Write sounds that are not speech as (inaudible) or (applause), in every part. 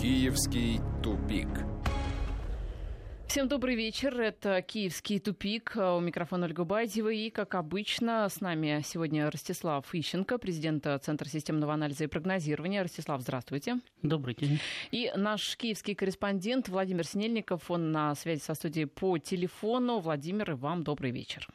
Киевский тупик. Всем добрый вечер. Это «Киевский тупик». У микрофона Ольга Бадьева. И, как обычно, с нами сегодня Ростислав Ищенко, президент Центра системного анализа и прогнозирования. Ростислав, здравствуйте. Добрый день. И наш киевский корреспондент Владимир Снельников. Он на связи со студией по телефону. Владимир, и вам добрый вечер.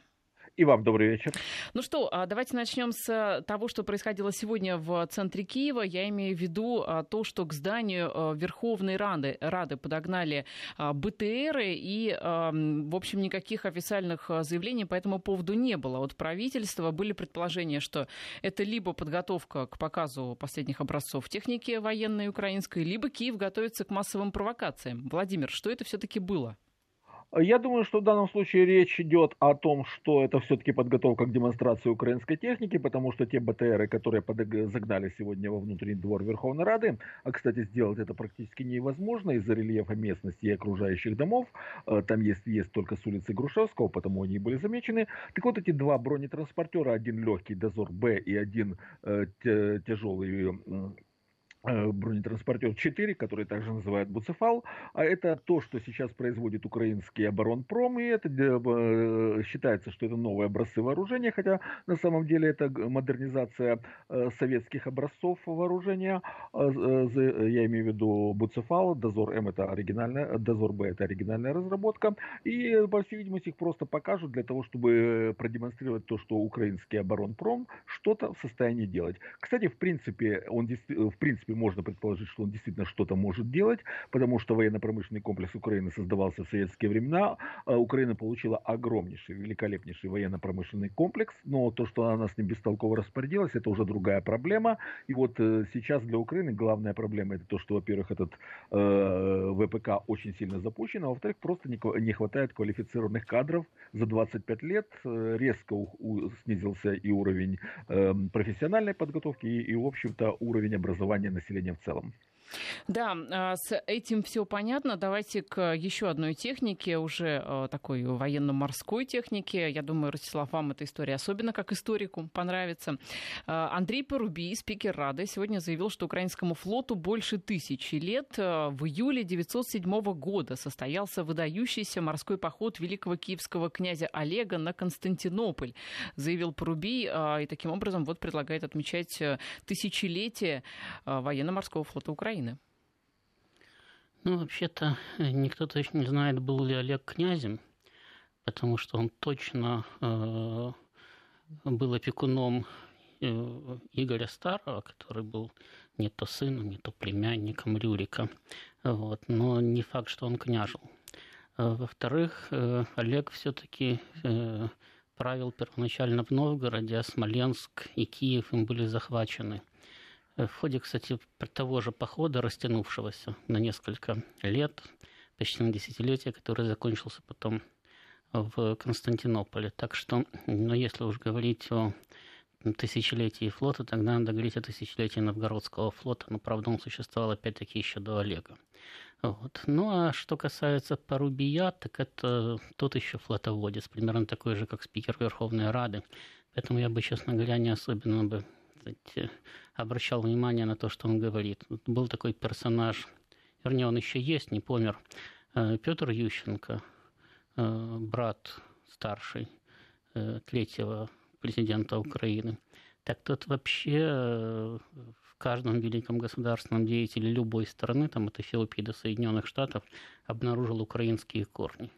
И вам добрый вечер. Ну что, а, давайте начнем с того, что происходило сегодня в центре Киева. Я имею в виду а, то, что к зданию а, Верховной Рады, Рады подогнали БТРы, и, в общем, никаких официальных заявлений по этому поводу не было. От правительства были предположения, что это либо подготовка к показу последних образцов техники военной украинской, либо Киев готовится к массовым провокациям. Владимир, что это все-таки было? Я думаю, что в данном случае речь идет о том, что это все-таки подготовка к демонстрации украинской техники, потому что те БТРы, которые загнали сегодня во внутренний двор Верховной Рады, а, кстати, сделать это практически невозможно из-за рельефа местности и окружающих домов, э, там есть въезд только с улицы Грушевского, потому они и были замечены. Так вот, эти два бронетранспортера, один легкий дозор Б и один э, тяжелый Э, бронетранспортер 4, который также называют Буцефал, а это то, что сейчас производит украинский оборонпром, и это э, считается, что это новые образцы вооружения, хотя на самом деле это модернизация э, советских образцов вооружения, я имею в виду Буцефал, Дозор М это оригинальная, Дозор Б это оригинальная разработка, и по всей видимости их просто покажут для того, чтобы продемонстрировать то, что украинский оборонпром что-то в состоянии делать. Кстати, в принципе, он в принципе принципе, можно предположить, что он действительно что-то может делать, потому что военно-промышленный комплекс Украины создавался в советские времена. А Украина получила огромнейший, великолепнейший военно-промышленный комплекс, но то, что она с ним бестолково распорядилась, это уже другая проблема. И вот э, сейчас для Украины главная проблема это то, что, во-первых, этот э, ВПК очень сильно запущен, а во-вторых, просто не, хватает квалифицированных кадров. За 25 лет э, резко у, у, снизился и уровень э, профессиональной подготовки, и, и в общем-то, уровень образования населения населения в целом. Да, а, с этим все понятно. Давайте к еще одной технике, уже а, такой военно-морской технике. Я думаю, Ростислав, вам эта история особенно как историку понравится. А, Андрей Порубий, спикер Рады, сегодня заявил, что украинскому флоту больше тысячи лет. В июле 907 года состоялся выдающийся морской поход великого киевского князя Олега на Константинополь, заявил Порубий, и таким образом вот предлагает отмечать тысячелетие военно-морского флота Украины. Ну, вообще-то, э, никто точно не знает, был ли Олег князем, потому что он точно э, был опекуном э, Игоря Старого, который был не то сыном, не то племянником Рюрика. Вот. Но не факт, что он княжил. А, во-вторых, э, Олег все-таки э, правил первоначально в Новгороде, а Смоленск и Киев им были захвачены – в ходе, кстати, того же похода, растянувшегося на несколько лет, почти на десятилетие, который закончился потом в Константинополе. Так что, ну, если уж говорить о тысячелетии флота, тогда надо говорить о тысячелетии Новгородского флота, но, правда, он существовал опять-таки еще до Олега. Вот. Ну, а что касается Порубия, так это тот еще флотоводец, примерно такой же, как спикер Верховной Рады. Поэтому я бы, честно говоря, не особенно бы сказать, обращал внимание на то, что он говорит. Был такой персонаж, вернее, он еще есть, не помер, э, Петр Ющенко, э, брат старший э, третьего президента Украины. Так тот вообще в каждом великом государственном деятеле любой страны, там от Эфиопии до Соединенных Штатов, обнаружил украинские корни.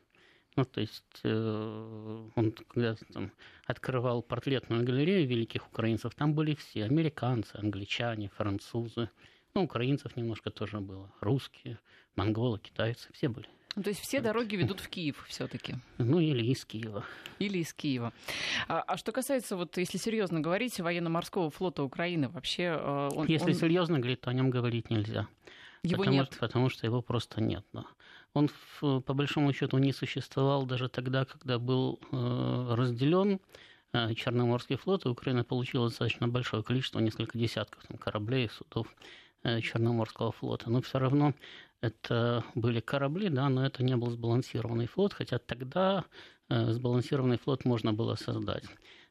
Ну, то есть э, он когда там открывал портретную галерею великих украинцев, там были все, американцы, англичане, французы, ну, украинцев немножко тоже было, русские, монголы, китайцы, все были. Ну, то есть все дороги ведут в Киев все-таки. Ну, или из Киева. Или из Киева. А, а что касается, вот, если серьезно говорить, военно-морского флота Украины, вообще э, он... Если он... серьезно говорить, то о нем говорить нельзя. Его потому, нет. Потому что его просто нет. Да. Он, по большому счету, не существовал даже тогда, когда был э, разделен э, Черноморский флот, и Украина получила достаточно большое количество, несколько десятков там, кораблей, судов э, Черноморского флота. Но все равно это были корабли, да, но это не был сбалансированный флот, хотя тогда сбалансированный флот можно было создать.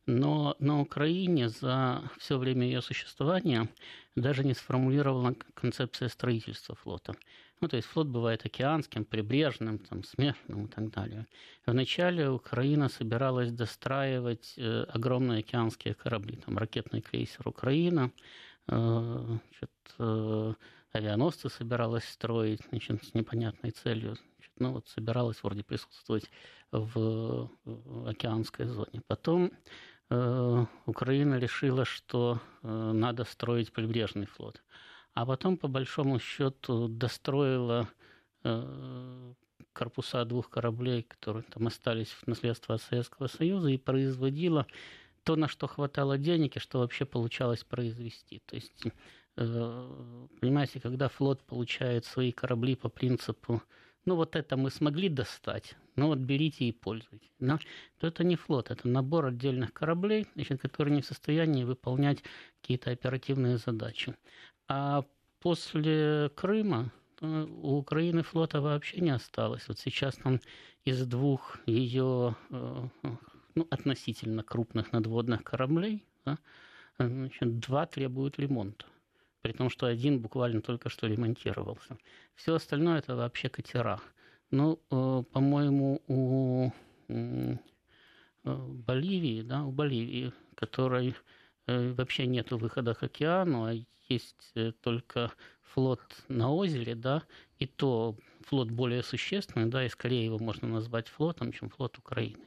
Но на Украине за все время ее существования даже не сформулирована концепция строительства флота. Ну, то есть флот бывает океанским, прибрежным, там, смешанным и так далее. Вначале Украина собиралась достраивать э, огромные океанские корабли, там, ракетный крейсер «Украина», э, значит, э, авианосцы собиралась строить значит, с непонятной целью. Значит, ну, вот собиралась вроде присутствовать в, океанской зоне. Потом э, Украина решила, что э, надо строить прибрежный флот а потом, по большому счету, достроила э, корпуса двух кораблей, которые там остались в наследство от Советского Союза, и производила то, на что хватало денег, и что вообще получалось произвести. То есть, э, понимаете, когда флот получает свои корабли по принципу, ну вот это мы смогли достать, ну вот берите и пользуйтесь, да? то это не флот, это набор отдельных кораблей, значит, которые не в состоянии выполнять какие-то оперативные задачи. А после Крыма э, у Украины флота вообще не осталось. Вот сейчас там из двух ее э, ну, относительно крупных надводных кораблей да, значит, два требуют ремонта. При том, что один буквально только что ремонтировался. Все остальное это вообще катера. Ну, э, по-моему, у Боливии, да, у Боливии, которой вообще нет выхода к океану, а есть э, только флот на озере, да, и то флот более существенный, да, и скорее его можно назвать флотом, чем флот Украины.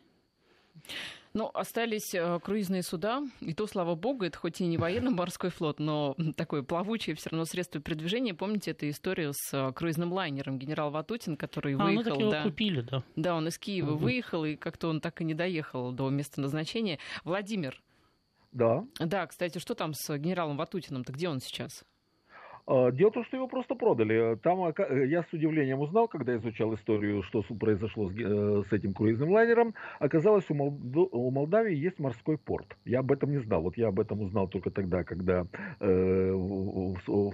Ну, остались э, круизные суда, и то, слава богу, это хоть и не военно-морской флот, но (laughs) такое плавучее все равно средство передвижения. Помните эту историю с э, круизным лайнером генерал Ватутин, который а, выехал... Ну, да, купили, да. Да, он из Киева угу. выехал, и как-то он так и не доехал до места назначения. Владимир, да. Да, кстати, что там с генералом Ватутиным-то? Где он сейчас? А, дело в том, что его просто продали. Там э, я с удивлением узнал, когда изучал историю, что произошло с, э, с этим круизным лайнером. Оказалось, у, Молд... у Молдавии есть морской порт. Я об этом не знал. Вот я об этом узнал только тогда, когда э,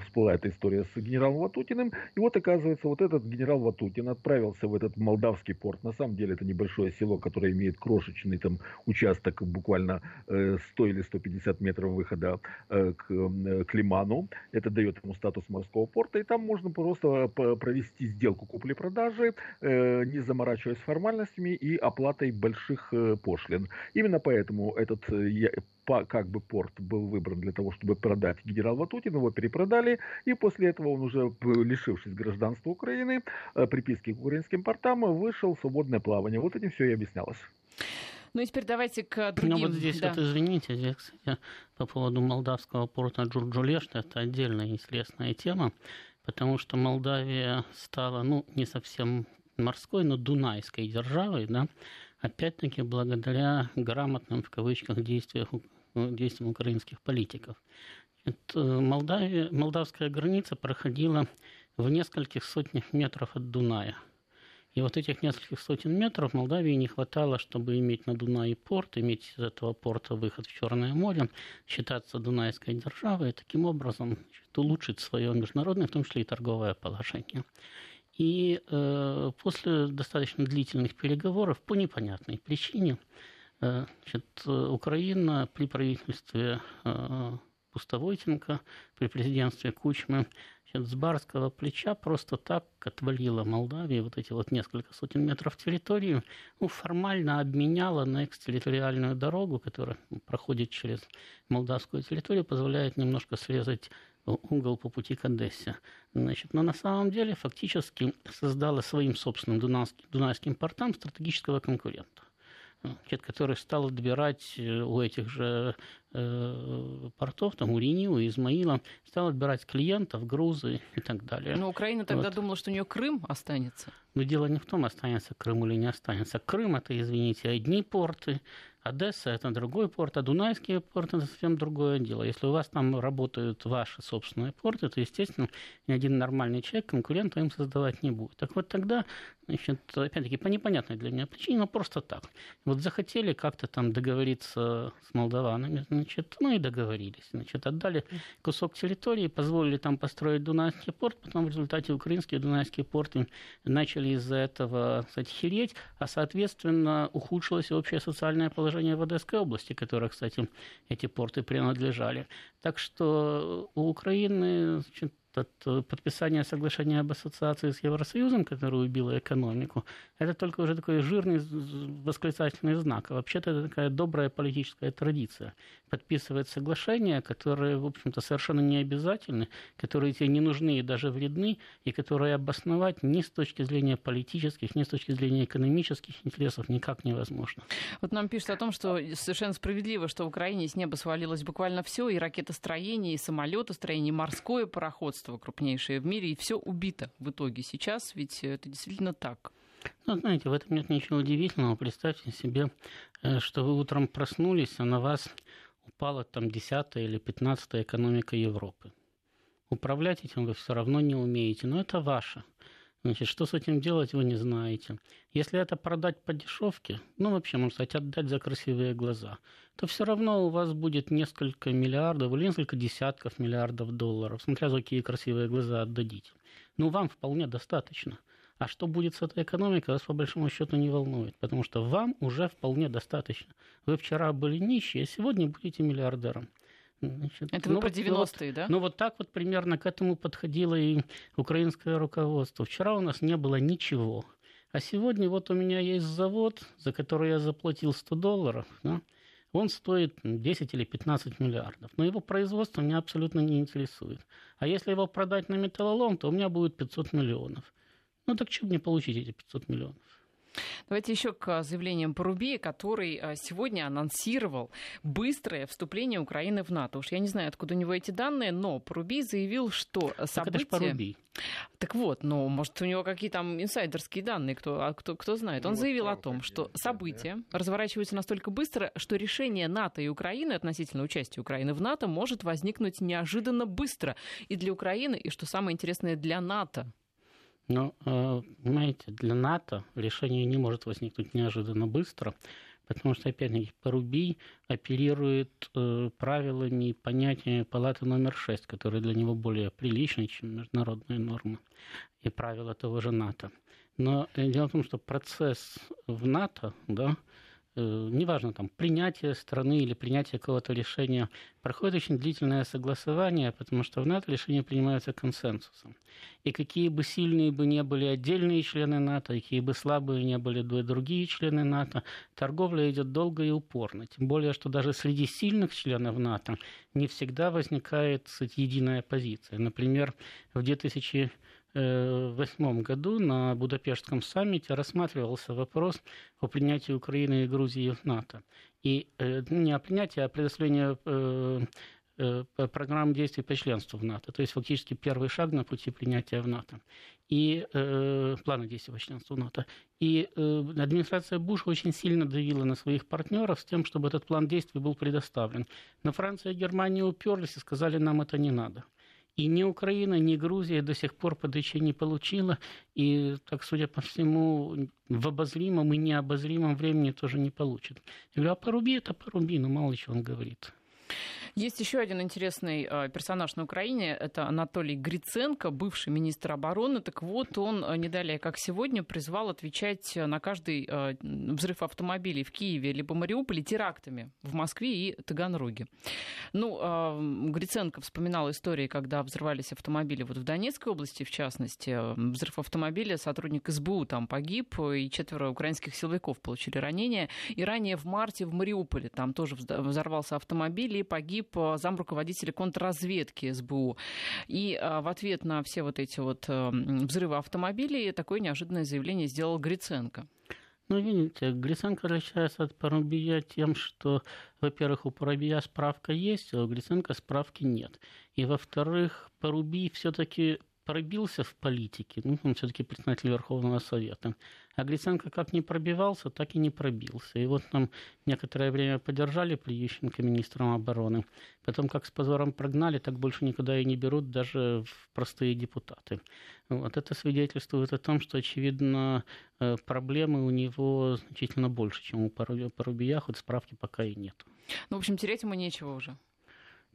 всплыла эта история с генералом Ватутиным. И вот, оказывается, вот этот генерал Ватутин отправился в этот молдавский порт. На самом деле, это небольшое село, которое имеет крошечный там участок, буквально э, 100 или 150 метров выхода э, к, э, к Лиману. Это дает ему статус морского порта, и там можно просто провести сделку купли-продажи, э, не заморачиваясь формальностями и оплатой больших э, пошлин. Именно поэтому этот э, как бы порт был выбран для того, чтобы продать генерал Ватутин, его перепродали, и после этого он уже, лишившись гражданства Украины, приписки к украинским портам, вышел в свободное плавание. Вот этим все и объяснялось. Ну и теперь давайте к другим. Ну вот здесь да. вот извините, здесь, кстати, по поводу молдавского порта Джурджулешта, это отдельная интересная тема, потому что Молдавия стала, ну, не совсем морской, но дунайской державой, да, опять-таки благодаря грамотным, в кавычках, действиям, действиям украинских политиков. Это Молдавия, молдавская граница проходила в нескольких сотнях метров от Дуная – и вот этих нескольких сотен метров Молдавии не хватало, чтобы иметь на Дунае порт, иметь из этого порта выход в Черное море, считаться Дунайской державой и таким образом значит, улучшить свое международное, в том числе и торговое положение. И э, после достаточно длительных переговоров по непонятной причине э, значит, Украина при правительстве э, Пустовойтенко, при президентстве Кучмы значит, с барского плеча просто так отвалила Молдавии вот эти вот несколько сотен метров территории, ну, формально обменяла на экстерриториальную дорогу, которая проходит через молдавскую территорию, позволяет немножко срезать угол по пути к Одессе. Значит, но на самом деле фактически создала своим собственным дунайским, дунайским портам стратегического конкурента который стал отбирать э, у этих же портов, там, у Рени, у Измаила, стал отбирать клиентов, грузы и так далее. Но Украина тогда вот. думала, что у нее Крым останется. Но дело не в том, останется Крым или не останется. Крым – это, извините, одни порты, Одесса – это другой порт, а Дунайский порт – это совсем другое дело. Если у вас там работают ваши собственные порты, то, естественно, ни один нормальный человек конкурента им создавать не будет. Так вот тогда, значит, опять-таки, по непонятной для меня причине, но просто так. Вот захотели как-то там договориться с молдаванами, значит, ну и договорились. Значит, отдали кусок территории, позволили там построить Дунайский порт, потом в результате украинские Дунайские порты начали из-за этого кстати, хереть, а, соответственно, ухудшилось общее социальное положение в Одесской области, которой, кстати, эти порты принадлежали. Так что у Украины значит, от э, подписания соглашения об ассоциации с Евросоюзом, которое убило экономику, это только уже такой жирный восклицательный знак. А вообще-то это такая добрая политическая традиция. Подписывать соглашения, которые, в общем-то, совершенно не обязательны, которые тебе не нужны и даже вредны, и которые обосновать ни с точки зрения политических, ни с точки зрения экономических интересов никак невозможно. Вот нам пишут о том, что совершенно справедливо, что в Украине с неба свалилось буквально все, и ракетостроение, и самолетостроение, и морское пароходство государство крупнейшее в мире, и все убито в итоге сейчас, ведь это действительно так. Ну, знаете, в этом нет ничего удивительного. Представьте себе, э, что вы утром проснулись, а на вас упала там десятая или пятнадцатая экономика Европы. Управлять этим вы все равно не умеете, но это ваше. Значит, что с этим делать, вы не знаете. Если это продать по дешевке, ну, вообще, можно сказать, отдать за красивые глаза, то все равно у вас будет несколько миллиардов или несколько десятков миллиардов долларов, смотря за какие красивые глаза отдадите. Ну, вам вполне достаточно. А что будет с этой экономикой, вас по большому счету не волнует, потому что вам уже вполне достаточно. Вы вчера были нищие, а сегодня будете миллиардером. Значит, Это вы ну, про 90-е, ну, вот, да? Ну, вот так вот примерно к этому подходило и украинское руководство. Вчера у нас не было ничего. А сегодня вот у меня есть завод, за который я заплатил 100 долларов. Да? Он стоит 10 или 15 миллиардов. Но его производство меня абсолютно не интересует. А если его продать на металлолом, то у меня будет 500 миллионов. Ну так чем мне получить эти 500 миллионов? Давайте еще к заявлениям Порубея, который э, сегодня анонсировал быстрое вступление Украины в НАТО. Уж я не знаю, откуда у него эти данные, но Порубей заявил, что события... Так это же Порубий. Так вот, ну, может, у него какие там инсайдерские данные, кто, а кто, кто знает. Он ну, заявил о том, что события разворачиваются настолько быстро, что решение НАТО и Украины относительно участия Украины в НАТО может возникнуть неожиданно быстро и для Украины, и, что самое интересное, для НАТО. Но, э, понимаете, для НАТО решение не может возникнуть неожиданно быстро, потому что, опять-таки, Порубий оперирует э, правилами и понятиями палаты номер 6, которые для него более приличны, чем международные нормы и правила того же НАТО. Но э, дело в том, что процесс в НАТО, да, Э, неважно, там, принятие страны или принятие какого-то решения, проходит очень длительное согласование, потому что в НАТО решения принимаются консенсусом. И какие бы сильные бы не были отдельные члены НАТО, какие бы слабые не были другие члены НАТО, торговля идет долго и упорно. Тем более, что даже среди сильных членов НАТО не всегда возникает единая позиция. Например, в 2000 2008 году на Будапештском саммите рассматривался вопрос о принятии Украины и Грузии в НАТО. И э, не о принятии, а о предоставлении э, э, программ действий по членству в НАТО. То есть фактически первый шаг на пути принятия в НАТО. И э, плана действий по членству в НАТО. И э, администрация Буша очень сильно давила на своих партнеров с тем, чтобы этот план действий был предоставлен. Но Франция и Германия уперлись и сказали, нам это не надо. И ни Украина, ни Грузия до сих пор ПДЧ не получила. И, так судя по всему, в обозримом и необозримом времени тоже не получит. Я говорю, а поруби это поруби, но мало ли что он говорит. Есть еще один интересный э, персонаж на Украине. Это Анатолий Гриценко, бывший министр обороны. Так вот, он э, не далее, как сегодня, призвал отвечать на каждый э, взрыв автомобилей в Киеве либо Мариуполе терактами в Москве и Таганроге. Ну, Гриценко вспоминал истории, когда взрывались автомобили вот в Донецкой области, в частности. Взрыв автомобиля, сотрудник СБУ там погиб, и четверо украинских силовиков получили ранения. И ранее в марте в Мариуполе там тоже взорвался автомобиль и погиб погиб э, замруководителя контрразведки СБУ. И э, в ответ на все вот эти вот э, взрывы автомобилей такое неожиданное заявление сделал Гриценко. Ну, видите, Гриценко отличается от Парубия тем, что, во-первых, у Парубия справка есть, а у Гриценко справки нет. И, во-вторых, Парубий все-таки пробился в политике, ну, он все-таки председатель Верховного Совета. А Гриценко как не пробивался, так и не пробился. И вот нам некоторое время поддержали при Ющенко министром обороны. Потом, как с позором прогнали, так больше никуда и не берут даже в простые депутаты. Вот это свидетельствует о том, что, очевидно, э, проблемы у него значительно больше, чем у Порубия, хоть справки пока и нет. Ну, в общем, терять ему нечего уже.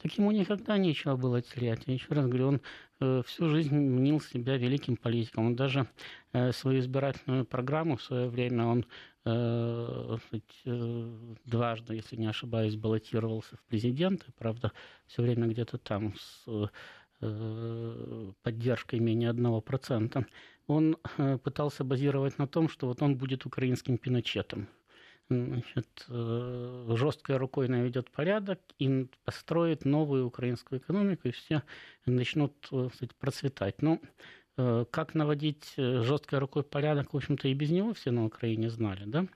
Так ему никогда нечего было терять. Я еще раз говорю, он э, всю жизнь мнил себя великим политиком. Он даже э, свою избирательную программу в свое время он э, дважды, если не ошибаюсь, баллотировался в президенты. Правда, все время где-то там с поддержкой менее одного процента. Он пытался базировать на том, что вот он будет украинским пиночетом значит, э, жесткой рукой наведет порядок и построит новую украинскую экономику, и все начнут э, сказать, процветать. Ну, э, как наводить жесткой рукой порядок, в общем-то, и без него все на Украине знали, да?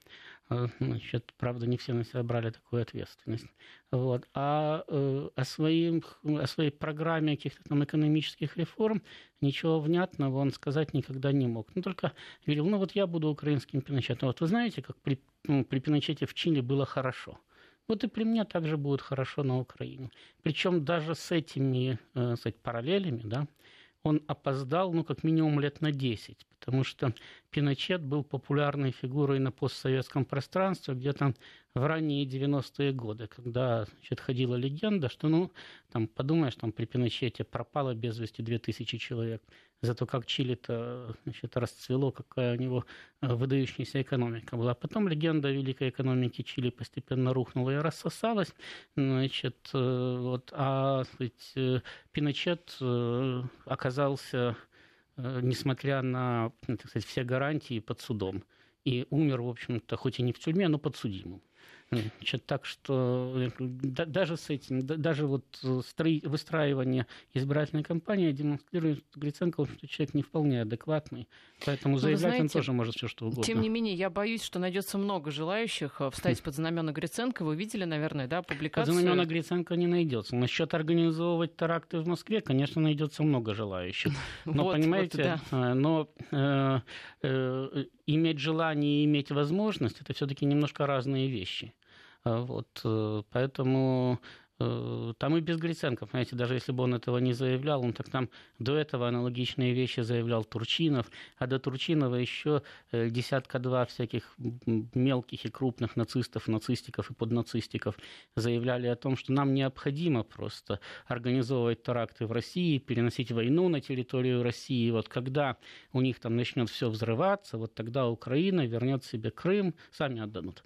Значит, правда, не все на себя брали такую ответственность. Вот. А э, о, своим, о своей программе каких-то там экономических реформ ничего внятного он сказать никогда не мог. Ну, только говорил, ну вот я буду украинским Пиночетом. Вот вы знаете, как при, ну, при Пиночете в Чили было хорошо. Вот и при мне также будет хорошо на Украине. Причем даже с этими э, сказать, параллелями, да, он опоздал, ну, как минимум лет на 10, потому что Пиночет был популярной фигурой на постсоветском пространстве где-то в ранние 90-е годы, когда значит, ходила легенда, что, ну, там, подумаешь, там при Пиночете пропало без вести 2000 человек. Зато как Чили-то значит, расцвело, какая у него э, выдающаяся экономика была. Потом легенда великой экономике Чили постепенно рухнула и рассосалась. Значит, э, вот, а сказать, э, Пиночет оказался, несмотря на так сказать, все гарантии, под судом. И умер, в общем-то, хоть и не в тюрьме, но подсудимым. Значит, так что э, да, даже с этим, да, даже вот э, строи, выстраивание избирательной кампании демонстрирует Гриценко, что человек не вполне адекватный, поэтому ну, заявлять знаете, он тоже может все что угодно. Тем не менее, я боюсь, что найдется много желающих э, встать под знамена Гриценко. Вы видели, наверное, да, публикацию? Под знамена Гриценко не найдется. Насчет организовывать теракты в Москве, конечно, найдется много желающих. Но, вот, понимаете, вот, да. но э, э, иметь желание и иметь возможность, это все-таки немножко разные вещи. А вот, э, поэтому там и без Гриценко, понимаете, даже если бы он этого не заявлял, он так там до этого аналогичные вещи заявлял Турчинов, а до Турчинова еще э, десятка-два всяких мелких и крупных нацистов, нацистиков и поднацистиков заявляли о том, что нам необходимо просто организовывать теракты в России, переносить войну на территорию России. Вот когда у них там начнет все взрываться, вот тогда Украина вернет себе Крым, сами отдадут.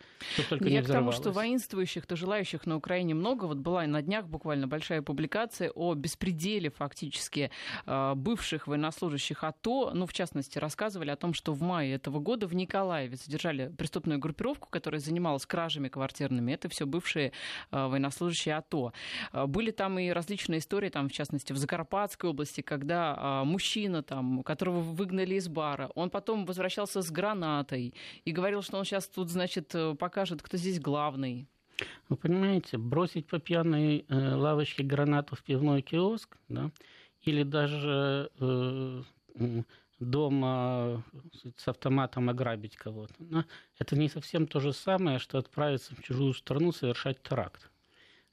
Только Я не к тому, что воинствующих-то желающих на Украине много, вот была на днях буквально большая публикация о беспределе фактически э, бывших военнослужащих АТО. Ну, в частности, рассказывали о том, что в мае этого года в Николаеве задержали преступную группировку, которая занималась кражами квартирными. Это все бывшие э, военнослужащие АТО. Э, были там и различные истории, там, в частности, в Закарпатской области, когда мужчина, там, которого выгнали из бара, он потом возвращался с гранатой и говорил, что он сейчас тут, значит, покажет, кто здесь главный. Вы понимаете, бросить по пьяной э, лавочке гранату в пивной киоск, да, или даже э, дома с автоматом ограбить кого-то. Но это не совсем то же самое, что отправиться в чужую страну совершать теракт.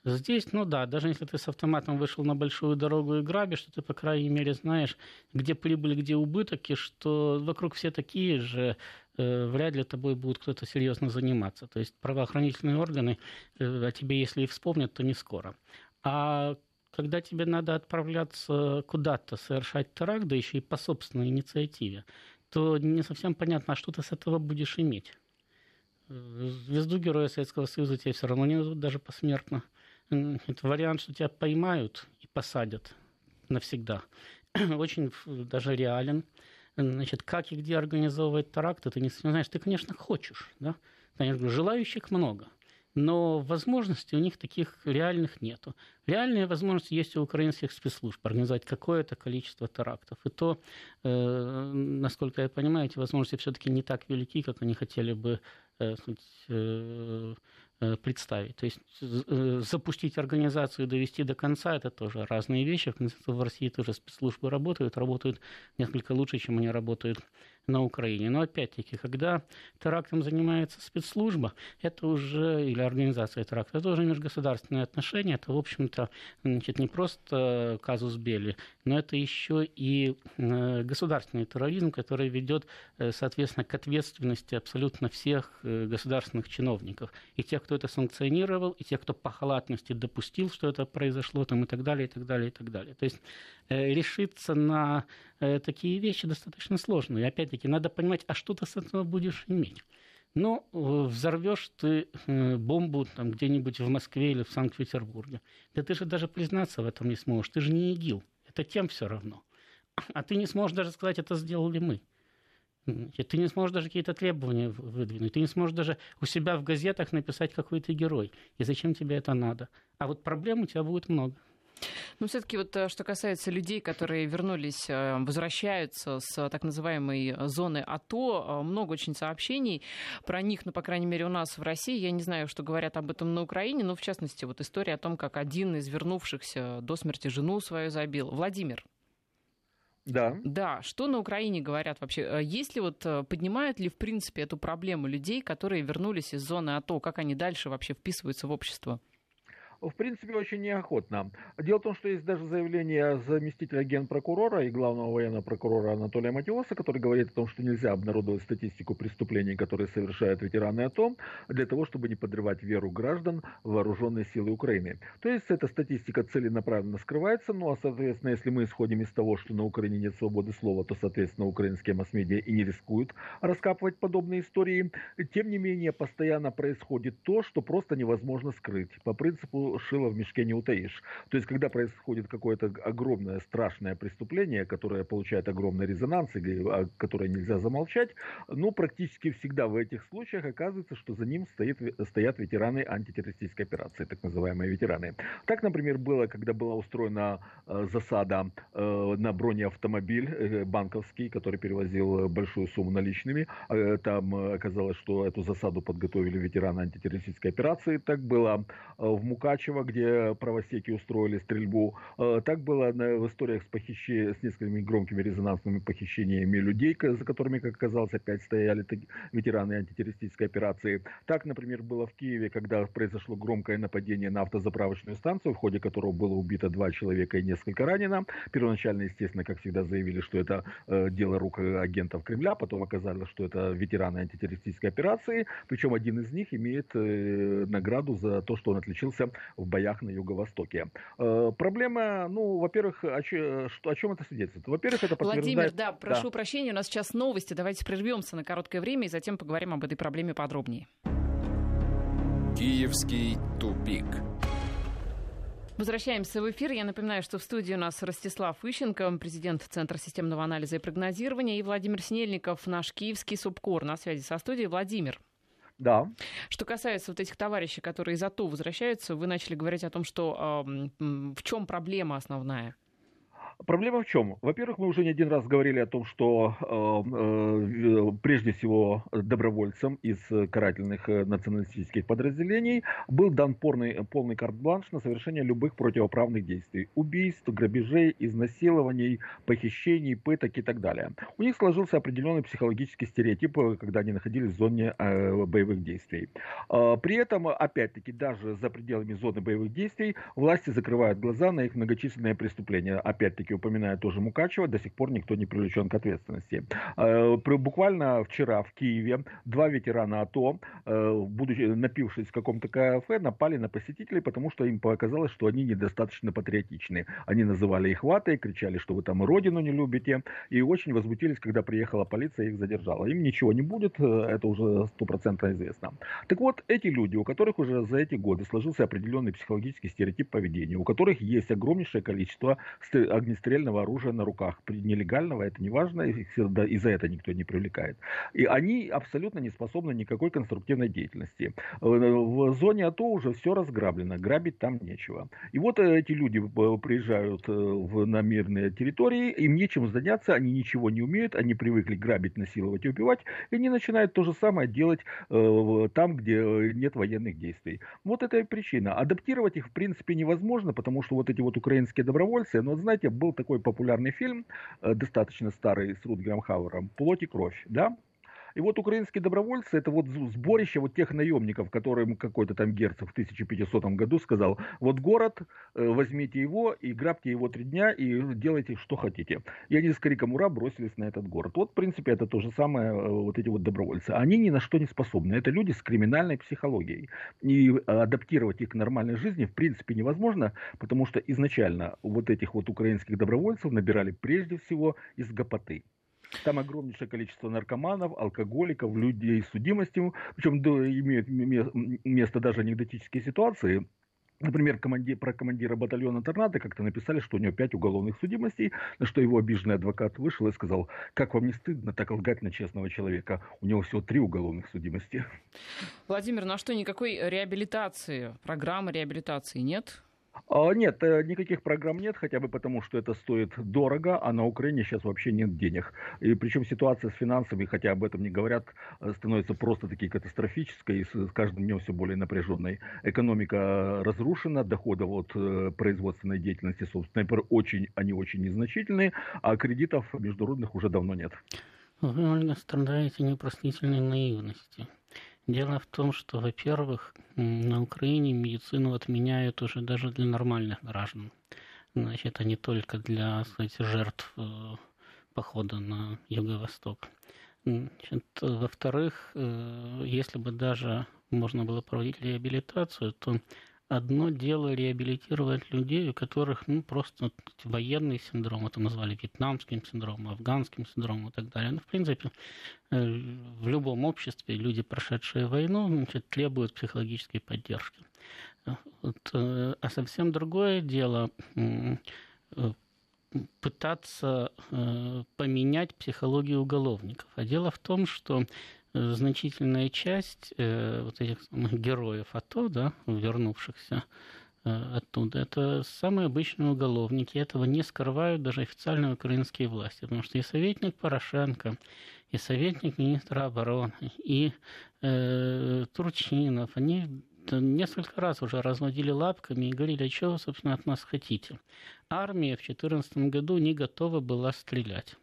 Здесь, ну да, даже если ты с автоматом вышел на большую дорогу и грабишь, то ты, по крайней мере, знаешь, где прибыль, где убыток, и что вокруг все такие же, э, вряд ли тобой будет кто-то серьезно заниматься. То есть правоохранительные органы э, о тебе, если и вспомнят, то не скоро. А когда тебе надо отправляться куда-то, совершать теракт, да еще и по собственной инициативе, то не совсем понятно, а что ты с этого будешь иметь. Э, звезду Героя Советского Союза тебе все равно не дадут даже посмертно. Это вариант, что тебя поймают и посадят навсегда. (clears throat) Очень даже реален. Значит, как и где организовывать теракты, ты не знаешь. Ты, конечно, хочешь. Да? Конечно, желающих много. Но возможностей у них таких реальных нету. Реальные возможности есть у украинских спецслужб организовать какое-то количество терактов. И то, э, насколько я понимаю, эти возможности все-таки не так велики, как они хотели бы э, Э, представить. То есть э, запустить организацию, довести до конца, это тоже разные вещи. В России тоже спецслужбы работают, работают несколько лучше, чем они работают на Украине. Но опять-таки, когда терактом занимается спецслужба, это уже, или организация теракта, это уже межгосударственные отношения, это, в общем-то, значит, не просто казус Белли, но это еще и э, государственный терроризм, который ведет, э, соответственно, к ответственности абсолютно всех э, государственных чиновников. И тех, кто это санкционировал, и тех, кто по халатности допустил, что это произошло, там, и так далее, и так далее, и так далее. То есть решиться на такие вещи достаточно сложно. И опять-таки надо понимать, а что ты с этого будешь иметь. Ну, взорвешь ты бомбу там где-нибудь в Москве или в Санкт-Петербурге. Да ты же даже признаться в этом не сможешь. Ты же не ИГИЛ это тем все равно. А ты не сможешь даже сказать, это сделали мы. Ты не сможешь даже какие-то требования выдвинуть. Ты не сможешь даже у себя в газетах написать, какой ты герой. И зачем тебе это надо. А вот проблем у тебя будет много. Ну, все-таки вот э, что касается людей, которые вернулись, э, возвращаются с так называемой зоны АТО, э, много очень сообщений про них, ну, по крайней мере, у нас в России. Я не знаю, что говорят об этом на Украине, но, в частности, вот история о том, как один из вернувшихся до смерти жену свою забил. Владимир. Да. Да, что на Украине говорят вообще? Есть ли вот, поднимают ли в принципе эту проблему людей, которые вернулись из зоны АТО? Как они дальше вообще вписываются в общество? В принципе, очень неохотно. Дело в том, что есть даже заявление заместителя генпрокурора и главного военного прокурора Анатолия Матиоса, который говорит о том, что нельзя обнародовать статистику преступлений, которые совершают ветераны АТО, для того, чтобы не подрывать веру граждан в вооруженные силы Украины. То есть эта статистика целенаправленно скрывается, ну а, соответственно, если мы исходим из того, что на Украине нет свободы слова, то, соответственно, украинские масс-медиа и не рискуют раскапывать подобные истории. Тем не менее, постоянно происходит то, что просто невозможно скрыть. По принципу шило в мешке не утаишь. То есть, когда происходит какое-то огромное страшное преступление, которое получает огромный резонанс, и а, которое нельзя замолчать, ну, практически всегда в этих случаях оказывается, что за ним стоит, стоят ветераны антитеррористической операции, так называемые ветераны. Так, например, было, когда была устроена э, засада э, на бронеавтомобиль э, банковский, который перевозил большую сумму наличными. Там оказалось, что эту засаду подготовили ветераны антитеррористической операции. Так было в Мукаче Мукачево, где правосеки устроили стрельбу. Э, так было в историях с, похищи... с несколькими громкими резонансными похищениями людей, за которыми, как оказалось, опять стояли ветераны антитеррористической операции. Так, например, было в Киеве, когда произошло громкое нападение на автозаправочную станцию, в ходе которого было убито два человека и несколько ранено. Первоначально, естественно, как всегда, заявили, что это э, дело рук агентов Кремля, потом оказалось, что это ветераны антитеррористической операции, причем один из них имеет э, награду за то, что он отличился в боях на Юго-Востоке. Э, проблема, ну, во-первых, о, че, что, о чем это свидетельствует? Во-первых, это подтверждает... Владимир, да, прошу да. прощения, у нас сейчас новости. Давайте прервемся на короткое время и затем поговорим об этой проблеме подробнее. Киевский тупик. Возвращаемся в эфир. Я напоминаю, что в студии у нас Ростислав Ищенко, президент Центра системного анализа и прогнозирования, и Владимир Снельников, наш киевский субкор. На связи со студией. Владимир. Да. Что касается вот этих товарищей, которые из АТО возвращаются, вы начали говорить о том, что э, в чем проблема основная? Проблема в чем? Во-первых, мы уже не один раз говорили о том, что э, э, прежде всего добровольцам из карательных э, националистических подразделений был дан полный, полный карт-бланш на совершение любых противоправных действий. Убийств, грабежей, изнасилований, похищений, пыток и так далее. У них сложился определенный психологический стереотип, э, когда они находились в зоне э, боевых действий. Э, при этом, опять-таки, даже за пределами зоны боевых действий власти закрывают глаза на их многочисленные преступления. Опять-таки, опять-таки упоминаю тоже Мукачева, до сих пор никто не привлечен к ответственности. Э, буквально вчера в Киеве два ветерана АТО, э, будучи напившись в каком-то кафе, напали на посетителей, потому что им показалось, что они недостаточно патриотичны. Они называли их ватой, кричали, что вы там родину не любите, и очень возмутились, когда приехала полиция и их задержала. Им ничего не будет, э, это уже стопроцентно известно. Так вот, эти люди, у которых уже за эти годы сложился определенный психологический стереотип поведения, у которых есть огромнейшее количество огнестрельных огнестрельного оружия на руках. Нелегального это не важно, их и за это никто не привлекает. И они абсолютно не способны никакой конструктивной деятельности. Э, в зоне АТО уже все разграблено, грабить там нечего. И вот эти люди приезжают в, на мирные территории, им нечем заняться, они ничего не умеют, они привыкли грабить, насиловать и убивать, и они начинают то же самое делать там, где нет военных действий. Вот это и причина. Адаптировать их, в принципе, невозможно, потому что вот эти вот украинские добровольцы, ну, вот знаете, был такой популярный фильм, э, достаточно старый, с Рутгером Хауэром, «Плоть и кровь», да? И вот украинские добровольцы, это вот сборище вот тех наемников, которым какой-то там герцог в 1500 году сказал, вот город, э, возьмите его и грабьте его три дня и делайте, что хотите. И они с криком «Ура!» бросились на этот город. Вот, в принципе, это то же самое, э, вот эти вот добровольцы. Они ни на что не способны. Это люди с криминальной психологией. И адаптировать их к нормальной жизни, в принципе, невозможно, потому что изначально вот этих вот украинских добровольцев набирали прежде всего из гопоты. Там огромнейшее количество наркоманов, алкоголиков, людей с судимостью. Причем имеют место даже анекдотические ситуации. Например, команди, про командира батальона Торнадо как-то написали, что у него пять уголовных судимостей, на что его обиженный адвокат вышел и сказал, как вам не стыдно так лгать на честного человека? У него всего три уголовных судимости. Владимир, ну а что, никакой реабилитации, программы реабилитации нет? А, нет, э, никаких программ нет, хотя бы потому, что это стоит дорого, а на Украине сейчас вообще нет денег. И причем ситуация с финансами, хотя об этом не говорят, э, становится просто таки катастрофической и с каждым днем все более напряженной. Экономика разрушена, доходы от э, производственной деятельности, собственно, очень, они очень незначительные, а кредитов международных уже давно нет. Вы, Ольга, страдаете непростительной наивностью. Дело в том, что, во-первых, на Украине медицину отменяют уже даже для нормальных граждан. Значит, а не только для, кстати, жертв э, похода на юго-восток. Во-вторых, э, если бы даже можно было проводить реабилитацию, то одно дело реабилитировать людей, у которых ну, просто военный синдром, это назвали вьетнамским синдромом, афганским синдромом и так далее. Ну, в принципе, э, в любом обществе люди, прошедшие войну, значит, требуют психологической поддержки. Вот, э, а совсем другое дело э, пытаться поменять психологию уголовников. А дело в том, что значительная часть э, вот этих самых героев АТО, да, вернувшихся э, оттуда, это самые обычные уголовники. Этого не скрывают даже официальные украинские власти, потому что и советник Порошенко, и советник министра обороны, и э, Турчинов, они несколько раз уже разводили лапками и говорили, а что вы, собственно, от нас хотите. Армия в 2014 году не готова была стрелять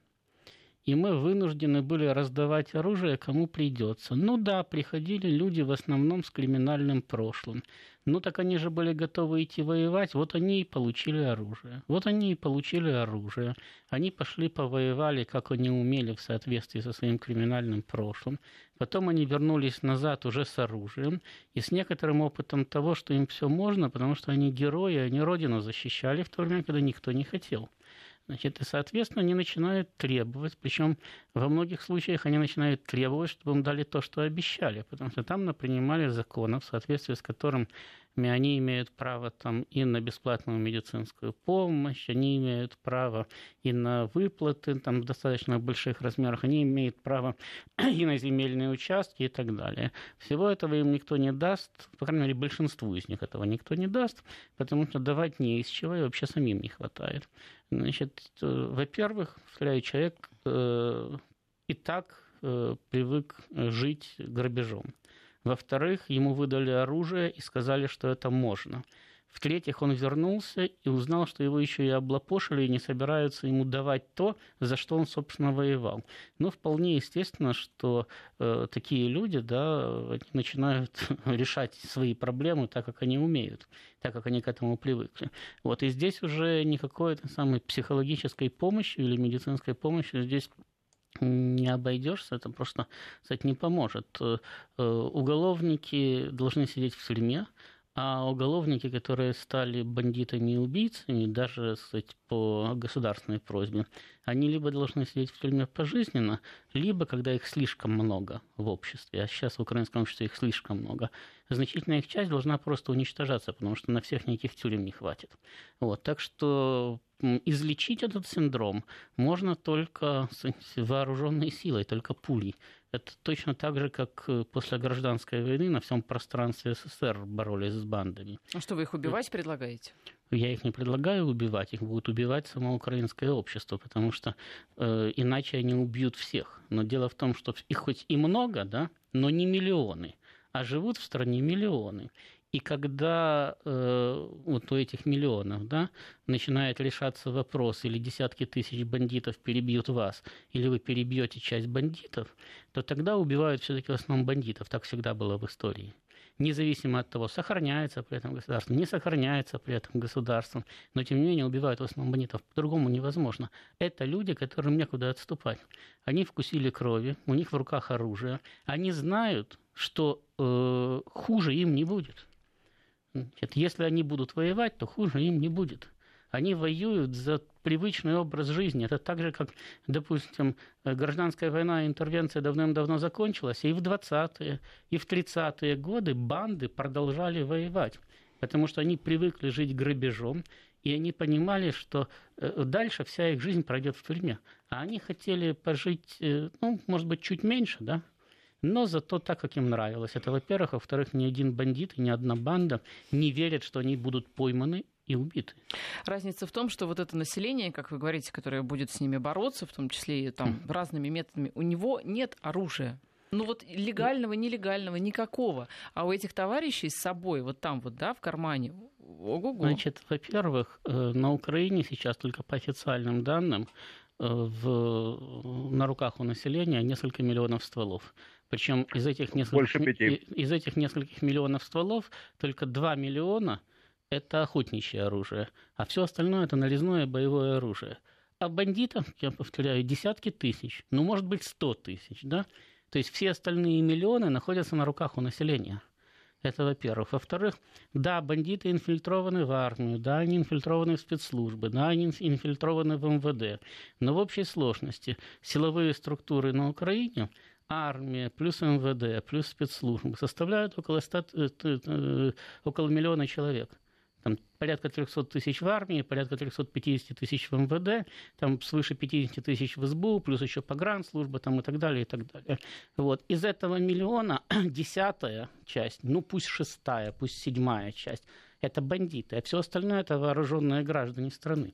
и мы вынуждены были раздавать оружие, кому придется. Ну да, приходили люди в основном с криминальным прошлым. Ну так они же были готовы идти воевать, вот они и получили оружие. Вот они и получили оружие. Они пошли повоевали, как они умели в соответствии со своим криминальным прошлым. Потом они вернулись назад уже с оружием и с некоторым опытом того, что им все можно, потому что они герои, они родину защищали в то время, когда никто не хотел. Значит, и, соответственно, они начинают требовать, причем во многих случаях они начинают требовать, чтобы им дали то, что обещали, потому что там напринимали законы, в соответствии с которым они имеют право там и на бесплатную медицинскую помощь, они имеют право и на выплаты там в достаточно больших размерах, они имеют право (clears throat) и на земельные участки и так далее. Всего этого им никто не даст, по крайней мере, большинству из них этого никто не даст, потому что давать не из чего и вообще самим не хватает. Значит, э, во-первых, человек э, и так э, привык жить грабежом. Во-вторых, ему выдали оружие и сказали, что это можно. В-третьих, он вернулся и узнал, что его еще и облапошили и не собираются ему давать то, за что он, собственно, воевал. Но вполне естественно, что э, такие люди да, начинают (laughs) решать свои проблемы так, как они умеют, так, как они к этому привыкли. Вот, и здесь уже никакой самой психологической помощи или медицинской помощи здесь не обойдешься, это просто, кстати, не поможет. Э, уголовники должны сидеть в тюрьме, а уголовники, которые стали бандитами и убийцами, даже кстати, по государственной просьбе, они либо должны сидеть в тюрьме пожизненно, либо, когда их слишком много в обществе, а сейчас в украинском обществе их слишком много, значительная их часть должна просто уничтожаться, потому что на всех никаких тюрем не хватит. Вот, так что излечить этот синдром можно только вооруженной силой, только пулей. Это точно так же, как э, после гражданской войны на всем пространстве СССР боролись с бандами. А что, вы их убивать предлагаете? Я их не предлагаю убивать, их будут убивать само украинское общество, потому что э, иначе они убьют всех. Но дело в том, что их хоть и много, да, но не миллионы, а живут в стране миллионы. И когда э, вот у этих миллионов да, начинает решаться вопрос, или десятки тысяч бандитов перебьют вас, или вы перебьете часть бандитов, то тогда убивают все-таки в основном бандитов. Так всегда было в истории. Независимо от того, сохраняется при этом государство, не сохраняется при этом государство, но тем не менее убивают в основном бандитов. По-другому невозможно. Это люди, которым некуда отступать. Они вкусили крови, у них в руках оружие, они знают, что э, хуже им не будет Значит, если они будут воевать, то хуже им не будет. Они воюют за привычный образ жизни. Это так же, как, допустим, гражданская война и интервенция давным-давно закончилась, и в 20-е, и в 30-е годы банды продолжали воевать, потому что они привыкли жить грабежом, и они понимали, что э, дальше вся их жизнь пройдет в тюрьме. А они хотели пожить, э, ну, может быть, чуть меньше, да, но зато так, как им нравилось. Это, во-первых. Во-вторых, ни один бандит ни одна банда не верят, что они будут пойманы и убиты. Разница в том, что вот это население, как вы говорите, которое будет с ними бороться, в том числе и там разными методами, у него нет оружия. Ну вот легального, нелегального, никакого. А у этих товарищей с собой, вот там вот, да, в кармане, ого-го. Значит, во-первых, э, на Украине сейчас только по официальным данным э, в, на руках у населения несколько миллионов стволов. Причем из этих, нескольких, из этих нескольких миллионов стволов только 2 миллиона – это охотничье оружие, а все остальное – это нарезное боевое оружие. А бандитов, я повторяю, десятки тысяч, ну, может быть, 100 тысяч, да? То есть все остальные миллионы находятся на руках у населения. Это во-первых. Во-вторых, да, бандиты инфильтрованы в армию, да, они инфильтрованы в спецслужбы, да, они инфильтрованы в МВД. Но в общей сложности силовые структуры на Украине – армия, плюс МВД, плюс спецслужбы составляют около, 100, э, э, около миллиона человек. Там порядка 300 тысяч в армии, порядка 350 тысяч в МВД, там свыше 50 тысяч в СБУ, плюс еще погранслужба там и так далее, и так далее. Вот. Из этого миллиона (clears throat) десятая часть, ну пусть шестая, пусть седьмая часть, это бандиты, а все остальное это вооруженные граждане страны.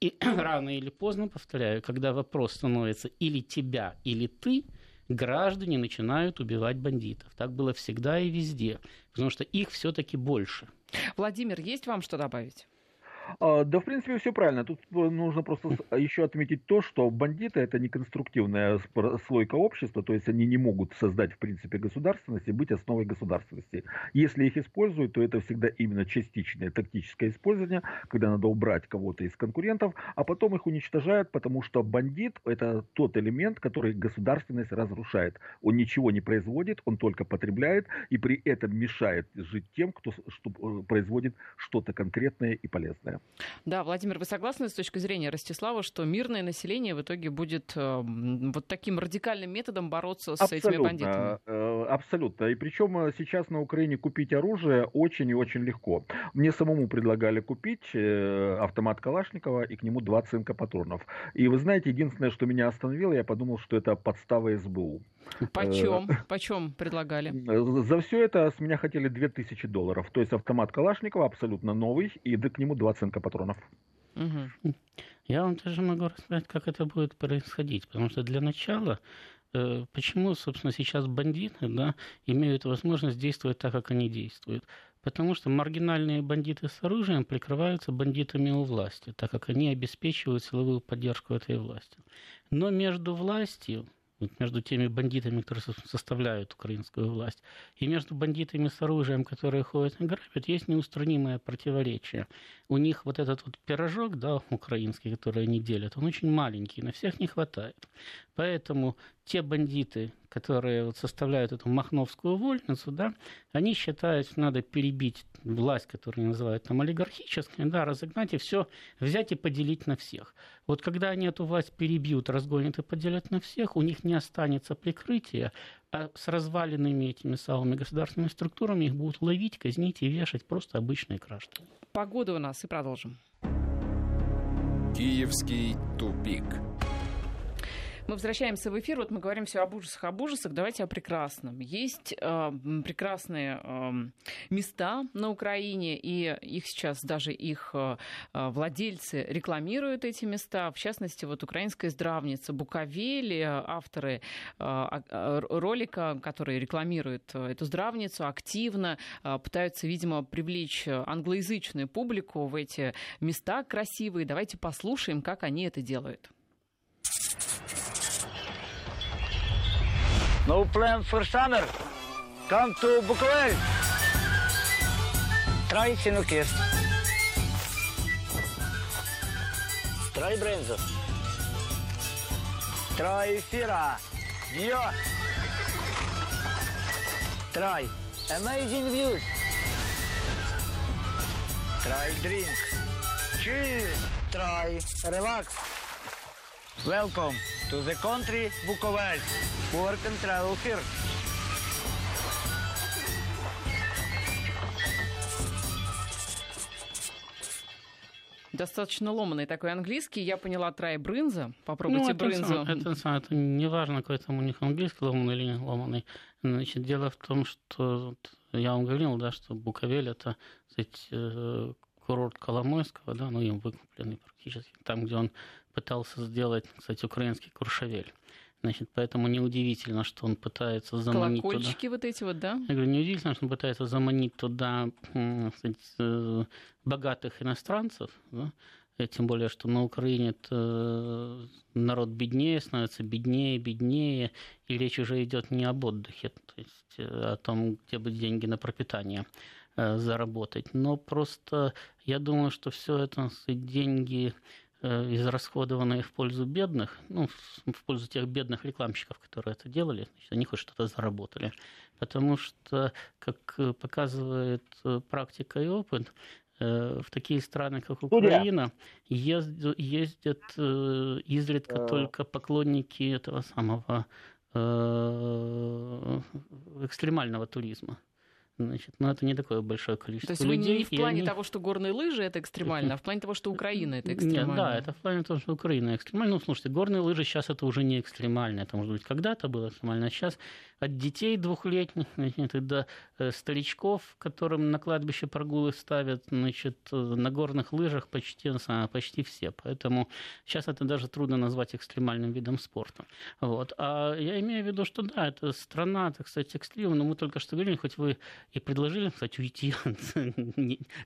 И (clears throat) рано или поздно, повторяю, когда вопрос становится или тебя, или ты – граждане начинают убивать бандитов. Так было всегда и везде, потому что их все-таки больше. Владимир, есть вам что добавить? А, да, в принципе, все правильно. Тут э, нужно просто еще отметить то, что бандиты это не конструктивная слойка общества, то есть они не могут создать, в принципе, государственность и быть основой государственности. Если их используют, то это всегда именно частичное тактическое использование, когда надо убрать кого-то из конкурентов, а потом их уничтожают, потому что бандит это тот элемент, который государственность разрушает. Он ничего не производит, он только потребляет и при этом мешает жить тем, кто что, э, производит что-то конкретное и полезное. Да, Владимир, вы согласны с точки зрения Ростислава, что мирное население в итоге будет э, вот таким радикальным методом бороться с абсолютно, этими бандитами? Э, абсолютно. И причем э, сейчас на Украине купить оружие очень и очень легко. Мне самому предлагали купить автомат Калашникова и к нему два цинка патронов. И вы знаете, единственное, что меня остановило, я подумал, что это подстава СБУ. Почем? Почем предлагали? За все это с меня хотели 2000 долларов. То есть автомат Калашникова абсолютно новый, и к нему два цинка патронов. Угу. Я вам даже могу рассказать, как это будет происходить. Потому что для начала э, Почему, собственно, сейчас бандиты да, имеют возможность действовать так, как они действуют? Потому что маргинальные бандиты с оружием прикрываются бандитами у власти, так как они обеспечивают силовую поддержку этой власти. Но между властью между теми бандитами, которые составляют украинскую власть, и между бандитами с оружием, которые ходят и грабят, есть неустранимое противоречие. У них вот этот вот пирожок, да, украинский, который они делят, он очень маленький, на всех не хватает. Поэтому те бандиты, которые вот составляют эту махновскую вольницу, да, они считают, что надо перебить власть, которую они называют там олигархической, да, разогнать и все взять и поделить на всех. Вот когда они эту власть перебьют, разгонят и поделят на всех, у них не останется прикрытия, а с разваленными этими самыми государственными структурами их будут ловить, казнить и вешать просто обычные граждане. Погода у нас и продолжим. Киевский тупик. Мы возвращаемся в эфир. Вот мы говорим все об ужасах, об ужасах. Давайте о прекрасном. Есть э, прекрасные э, места на Украине, и их сейчас даже их э, владельцы рекламируют эти места. В частности, вот украинская здравница Буковель, авторы э, ролика, которые рекламируют эту здравницу, активно э, пытаются, видимо, привлечь англоязычную публику в эти места красивые. Давайте послушаем, как они это делают. No plan for summer. Come to Bukovel. Try Sinukis. Try Brenzo. Try Fira. Dio. Try amazing views. Try drink. Chill. Try relax. Welcome to the country Bukovel. Work and travel here. Достаточно ломанный такой английский. Я поняла трай брынза. Попробуйте ну, это, брынзу. Это, это, это не важно, какой там у них английский ломаный или не ломаный. Значит, дело в том, что я вам говорил, да, что Буковель это кстати, э, курорт Коломойского, да, ну им выкупленный практически, там, где он пытался сделать, кстати, украинский Куршавель. Значит, поэтому неудивительно, что он пытается заманить Колокольчики туда... вот эти вот, да? Я говорю, неудивительно, что он пытается заманить туда кстати, э, богатых иностранцев, да? тем более, что на Украине э, народ беднее, становится беднее, беднее, и речь уже идет не об отдыхе, то есть э, о том, где бы деньги на пропитание заработать. Но просто я думаю, что все это деньги Э, израсходованные в пользу бедных, ну, в пользу тех бедных рекламщиков, которые это делали, значит, они хоть что-то заработали. Потому что, как э, показывает э, практика и опыт, в такие страны, как Украина, ездят, ездят изредка только поклонники этого самого экстремального туризма. Значит, но ну, это не такое большое количество То есть людей. не в плане они... того, что горные лыжи это экстремально, а в плане того, что Украина это экстремально. Нет, да, это в плане того, что Украина экстремально. Ну, слушайте, горные лыжи сейчас это уже не экстремально. Это, может быть, когда-то было экстремально, а сейчас от детей двухлетних (laughs) значит, до э, старичков, которым на кладбище прогулы ставят, значит, э, на горных лыжах почти, почти все. Поэтому сейчас это даже трудно назвать экстремальным видом спорта. Вот. А я имею в виду, что да, это страна, так сказать, экстрема, но мы только что говорили, хоть вы и предложили, кстати, уйти (laughs) от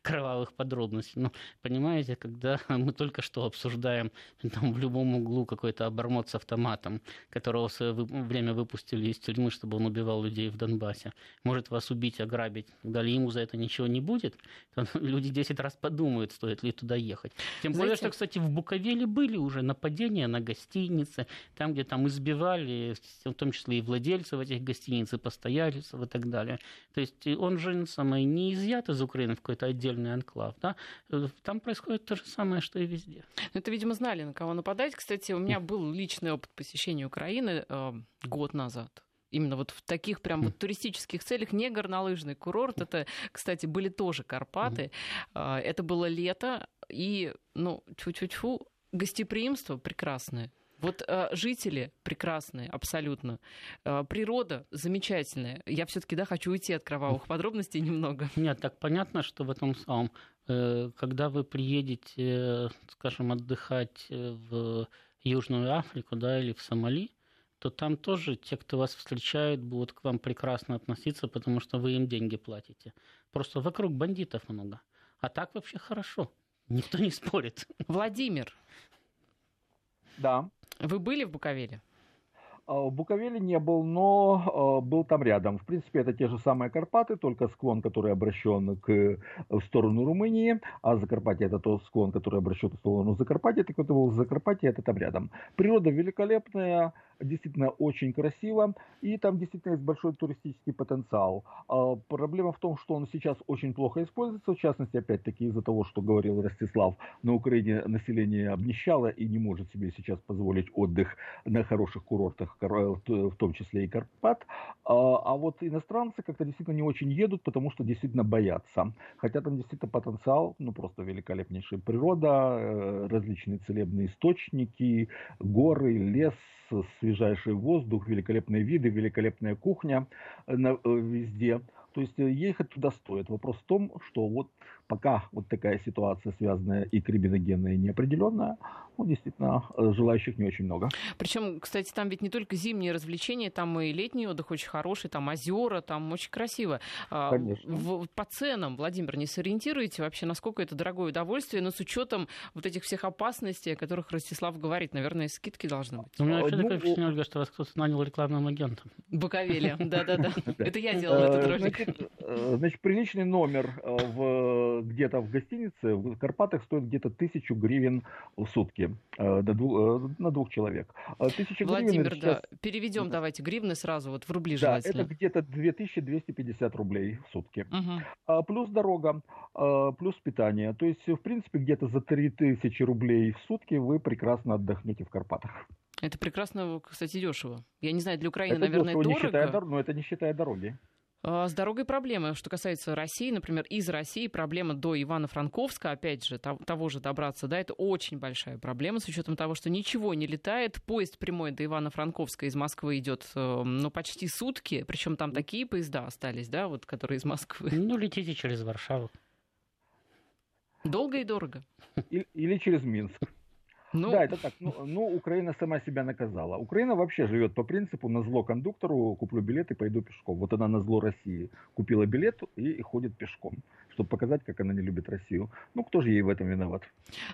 кровавых подробностей. Но понимаете, когда (laughs) мы только что обсуждаем там в любом углу какой-то обормот с автоматом, которого в свое время выпустили из тюрьмы, чтобы он убивал людей в Донбассе, может вас убить, ограбить, дали ему за это ничего не будет, то (laughs) люди 10 раз подумают, стоит ли туда ехать. Тем Знаете... более, что, кстати, в Буковеле были уже нападения на гостиницы, там, где там избивали, в том числе и владельцев этих гостиниц, и постояльцев и так далее. То есть он же самое, не изъят из Украины в какой-то отдельный анклав. Да? Там происходит то же самое, что и везде. Ну, это, видимо, знали, на кого нападать. Кстати, у меня был личный опыт посещения Украины э, год назад именно вот в таких прям вот туристических целях, не горнолыжный курорт, это, кстати, были тоже Карпаты, mm это было лето, и, ну, чу-чу-чу, гостеприимство прекрасное. Вот э, жители прекрасные, абсолютно. Э, природа замечательная. Я все-таки да, хочу уйти от кровавых подробностей немного. Нет, так понятно, что в этом самом, э, когда вы приедете, скажем, отдыхать в Южную Африку, да, или в Сомали, то там тоже те, кто вас встречают, будут к вам прекрасно относиться, потому что вы им деньги платите. Просто вокруг бандитов много. А так вообще хорошо. Никто не спорит. Владимир. Да. Вы были в Буковеле? А, в Буковеле не был, но а, был там рядом. В принципе, это те же самые Карпаты, только склон, который обращен к, в сторону Румынии, а Закарпатье это тот склон, который обращен в сторону Закарпатья, так вот был Закарпатье, это там рядом. Природа великолепная, действительно очень красиво, и там действительно есть большой туристический потенциал. А, проблема в том, что он сейчас очень плохо используется, в частности, опять-таки из-за того, что говорил Ростислав, на Украине население обнищало и не может себе сейчас позволить отдых на хороших курортах, в том числе и Карпат. А, а вот иностранцы как-то действительно не очень едут, потому что действительно боятся. Хотя там действительно потенциал, ну просто великолепнейшая природа, э, различные целебные источники, горы, лес, свежайший воздух, великолепные виды, великолепная кухня э, везде. То есть э, ехать туда стоит. Вопрос в том, что вот пока вот такая ситуация связанная и криминогенная, и неопределенная, ну, действительно, э, желающих не очень много. Причем, кстати, там ведь не только зимние развлечения, там и летний отдых очень хороший, там озера, там очень красиво. А, Конечно. В, по ценам, Владимир, не сориентируете вообще, насколько это дорогое удовольствие, но с учетом вот этих всех опасностей, о которых Ростислав говорит, наверное, скидки должны быть. У меня вообще ну, такое впечатление, Ольга, что вас кто-то нанял рекламным агентом. Боковели, да-да-да. (laughs) Это я делала этот ролик. Э, значит, приличный номер э, где-то в гостинице в Карпатах стоит где-то тысячу гривен в сутки э, на двух человек. Тысяча Владимир, гривен да, сейчас... переведем давайте гривны сразу, вот в рубли да, это где-то 2250 рублей в сутки. Угу. Плюс дорога, плюс питание. То есть, в принципе, где-то за 3000 рублей в сутки вы прекрасно отдохнете в Карпатах. Это прекрасно, кстати, дешево. Я не знаю, для Украины, это наверное, дешево, дорого. Не считая, но это не считая дороги. А, с дорогой проблемы. Что касается России, например, из России проблема до Ивано-Франковска, опять же, того же добраться, да, это очень большая проблема с учетом того, что ничего не летает. Поезд прямой до Ивано-Франковска из Москвы идет, э, ну, почти сутки, причем там такие поезда остались, да, вот, которые из Москвы. Ну, летите через Варшаву. Долго и дорого. Или через Минск. Ну... Да, это так. Ну, ну, Украина сама себя наказала. Украина вообще живет по принципу на зло кондуктору куплю билет и пойду пешком. Вот она на зло России купила билет и, ходит пешком, чтобы показать, как она не любит Россию. Ну, кто же ей в этом виноват?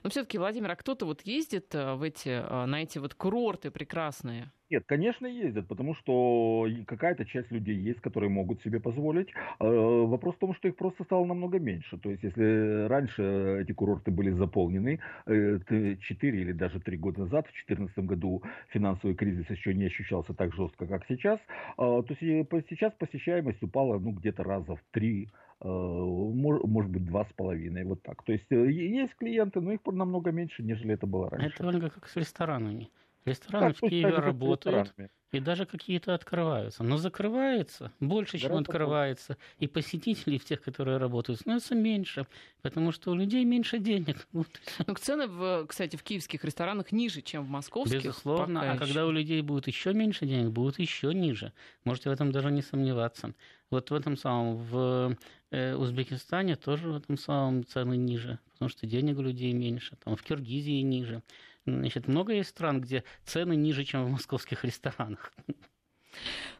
Но все-таки, Владимир, а кто-то вот ездит э, в эти, э, на эти вот курорты прекрасные? Нет, конечно, ездят, потому что какая-то часть людей есть, которые могут себе позволить. Э, вопрос в том, что их просто стало намного меньше. То есть, если раньше эти курорты были заполнены, 4 э, или даже 3 года назад, в 2014 году финансовый кризис еще не ощущался так жестко, как сейчас, э, то сейчас посещаемость упала ну, где-то раза в 3 может быть, два с половиной, вот так. То есть есть клиенты, но их намного меньше, нежели это было раньше. Это, Ольга, как с ресторанами. Рестораны в Киеве работают, и даже какие-то открываются. Но закрывается больше, чем Гораздо открывается. И посетителей в тех, которые работают, становится меньше, потому что у людей меньше денег. (laughs) Вот. Ну, цены, в, кстати, в киевских ресторанах ниже, чем в московских. Безусловно. А еще. когда у людей будет еще меньше денег, будут еще ниже. Можете в этом даже не сомневаться. Вот в этом самом, в э, Узбекистане тоже в этом самом цены ниже, потому что денег у людей меньше. Там в Киргизии ниже. Значит, много есть стран, где цены ниже, чем в московских ресторанах.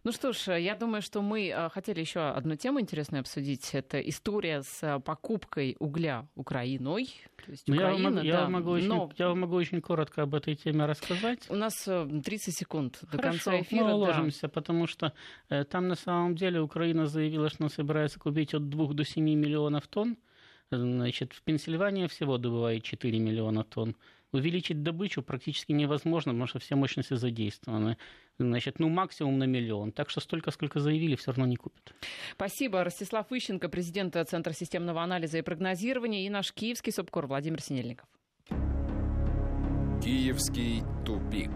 Ну что ж, я думаю, что мы э, хотели еще одну тему интересную обсудить. Это история с э, покупкой угля Украиной. То есть Украина, ну, я, да, могу очень, но... я могу очень коротко об этой теме рассказать. У нас 30 э, секунд до Хорошо, конца эфира. мы уложимся, да. потому что э, там на самом деле Украина заявила, что она собирается купить от 2 до 7 миллионов тонн. Значит, в Пенсильвании всего добывает 4 миллиона тонн увеличить добычу практически невозможно, потому что все мощности задействованы. Значит, ну, максимум на миллион. Так что столько, сколько заявили, все равно не купят. Спасибо. Ростислав Ищенко, президент Центра системного анализа и прогнозирования, и наш киевский СОБКОР Владимир Синельников. Киевский тупик.